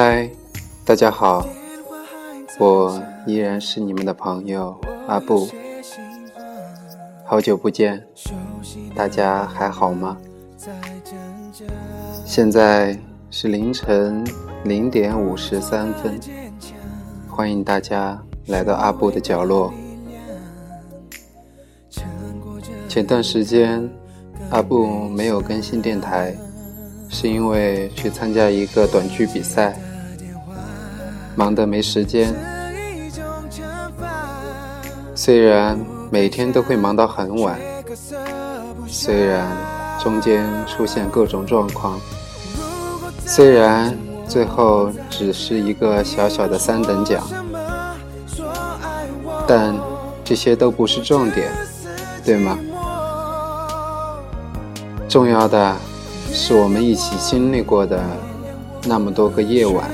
嗨，大家好，我依然是你们的朋友阿布，好久不见，大家还好吗？现在是凌晨零点五十三分，欢迎大家来到阿布的角落。前段时间，阿布没有更新电台，是因为去参加一个短剧比赛。忙得没时间，虽然每天都会忙到很晚，虽然中间出现各种状况，虽然最后只是一个小小的三等奖，但这些都不是重点，对吗？重要的，是我们一起经历过的那么多个夜晚。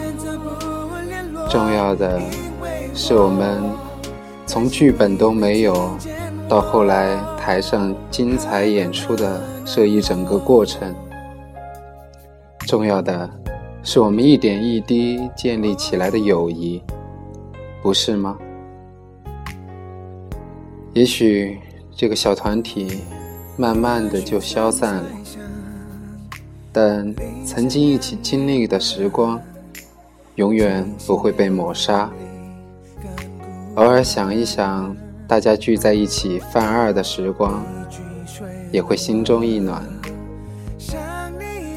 重要的是，我们从剧本都没有，到后来台上精彩演出的这一整个过程。重要的是，我们一点一滴建立起来的友谊，不是吗？也许这个小团体慢慢的就消散了，但曾经一起经历的时光。永远不会被抹杀。偶尔想一想，大家聚在一起犯二的时光，也会心中一暖。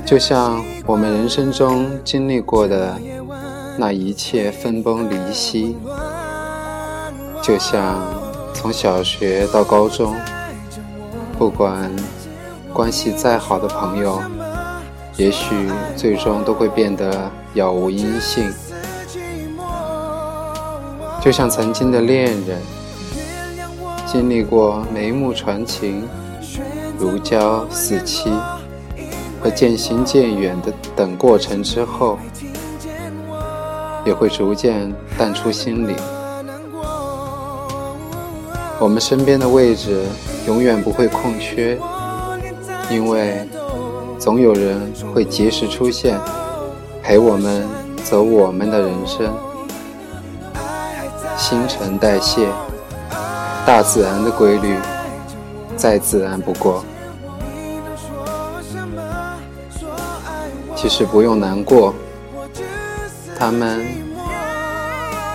就像我们人生中经历过的那一切分崩离析，就像从小学到高中，不管关系再好的朋友，也许最终都会变得。杳无音信，就像曾经的恋人，经历过眉目传情、如胶似漆和渐行渐远的等过程之后，也会逐渐淡出心里。我们身边的位置永远不会空缺，因为总有人会及时出现。陪我们走我们的人生，新陈代谢，大自然的规律，再自然不过。其实不用难过，他们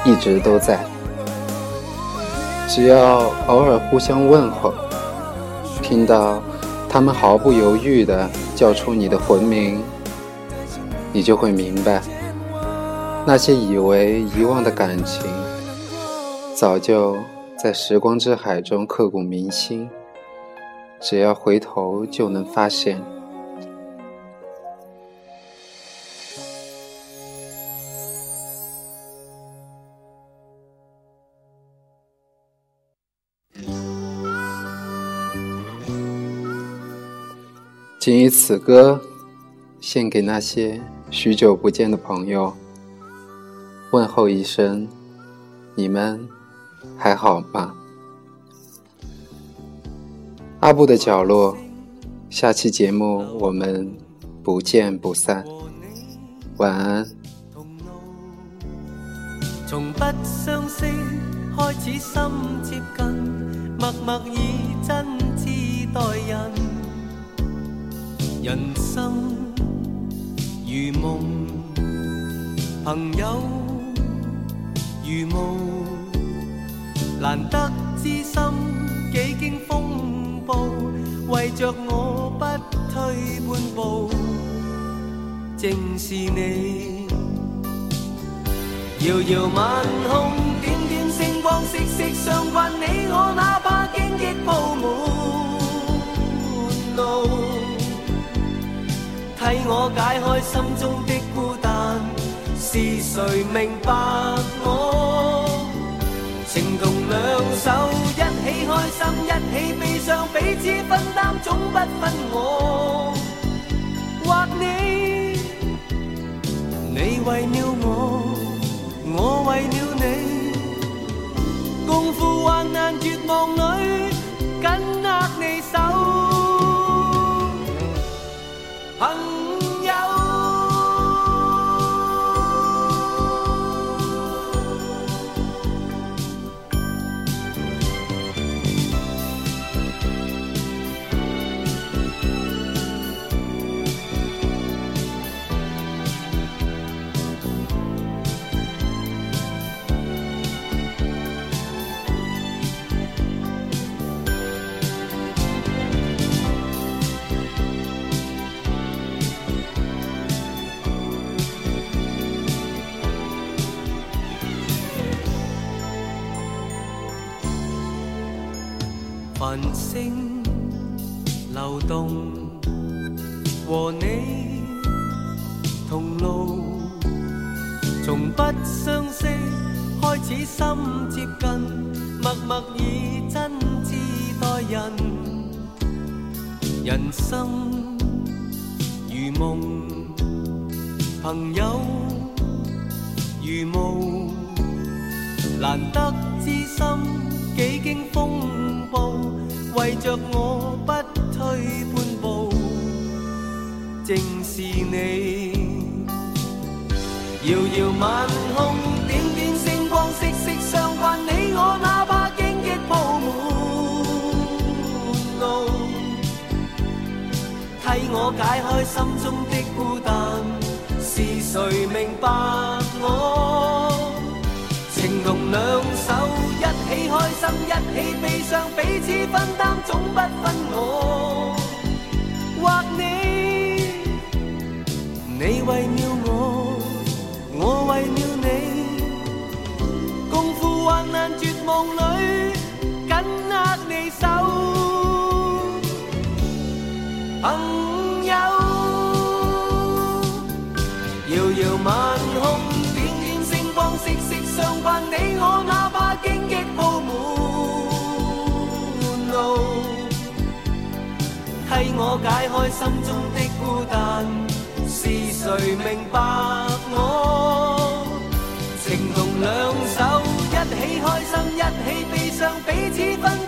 一直都在，只要偶尔互相问候，听到他们毫不犹豫地叫出你的魂名。你就会明白，那些以为遗忘的感情，早就在时光之海中刻骨铭心。只要回头，就能发现。仅以此歌，献给那些。许久不见的朋友，问候一声，你们还好吗？阿布的角落，下期节目我们不见不散，晚安。从不相开始，朋友如霧，難得知心，幾經風暴，為着我不退半步，正是你。遙遙晚空，點點星光，息息相关，你我哪怕荆棘铺滿路，替我解開心中的孤單。是谁明白我？情同两手，一起开心，一起悲伤，彼此分担，总不分我或你。你为了我，我为了你，共赴患难绝望里，紧握你手。云星流动，和你同路，从不相识开始心接近，默默以真挚待人。人生如梦，朋友如雾，难得知心，几经风。为着我不退半步，正是你。遥遥晚空，点点星光，息息相关。你我哪怕荆棘铺满路，替我解开心中的孤单，是谁明白？一起悲伤，彼此分担，总不分我或你。你为了我，我为了你，共赴患难绝望里紧握你手，朋友。遥遥晚空，点点星光，息息相伴，你我。为我解开心中的孤单，是谁明白我？情同两手，一起开心，一起悲伤，彼此分。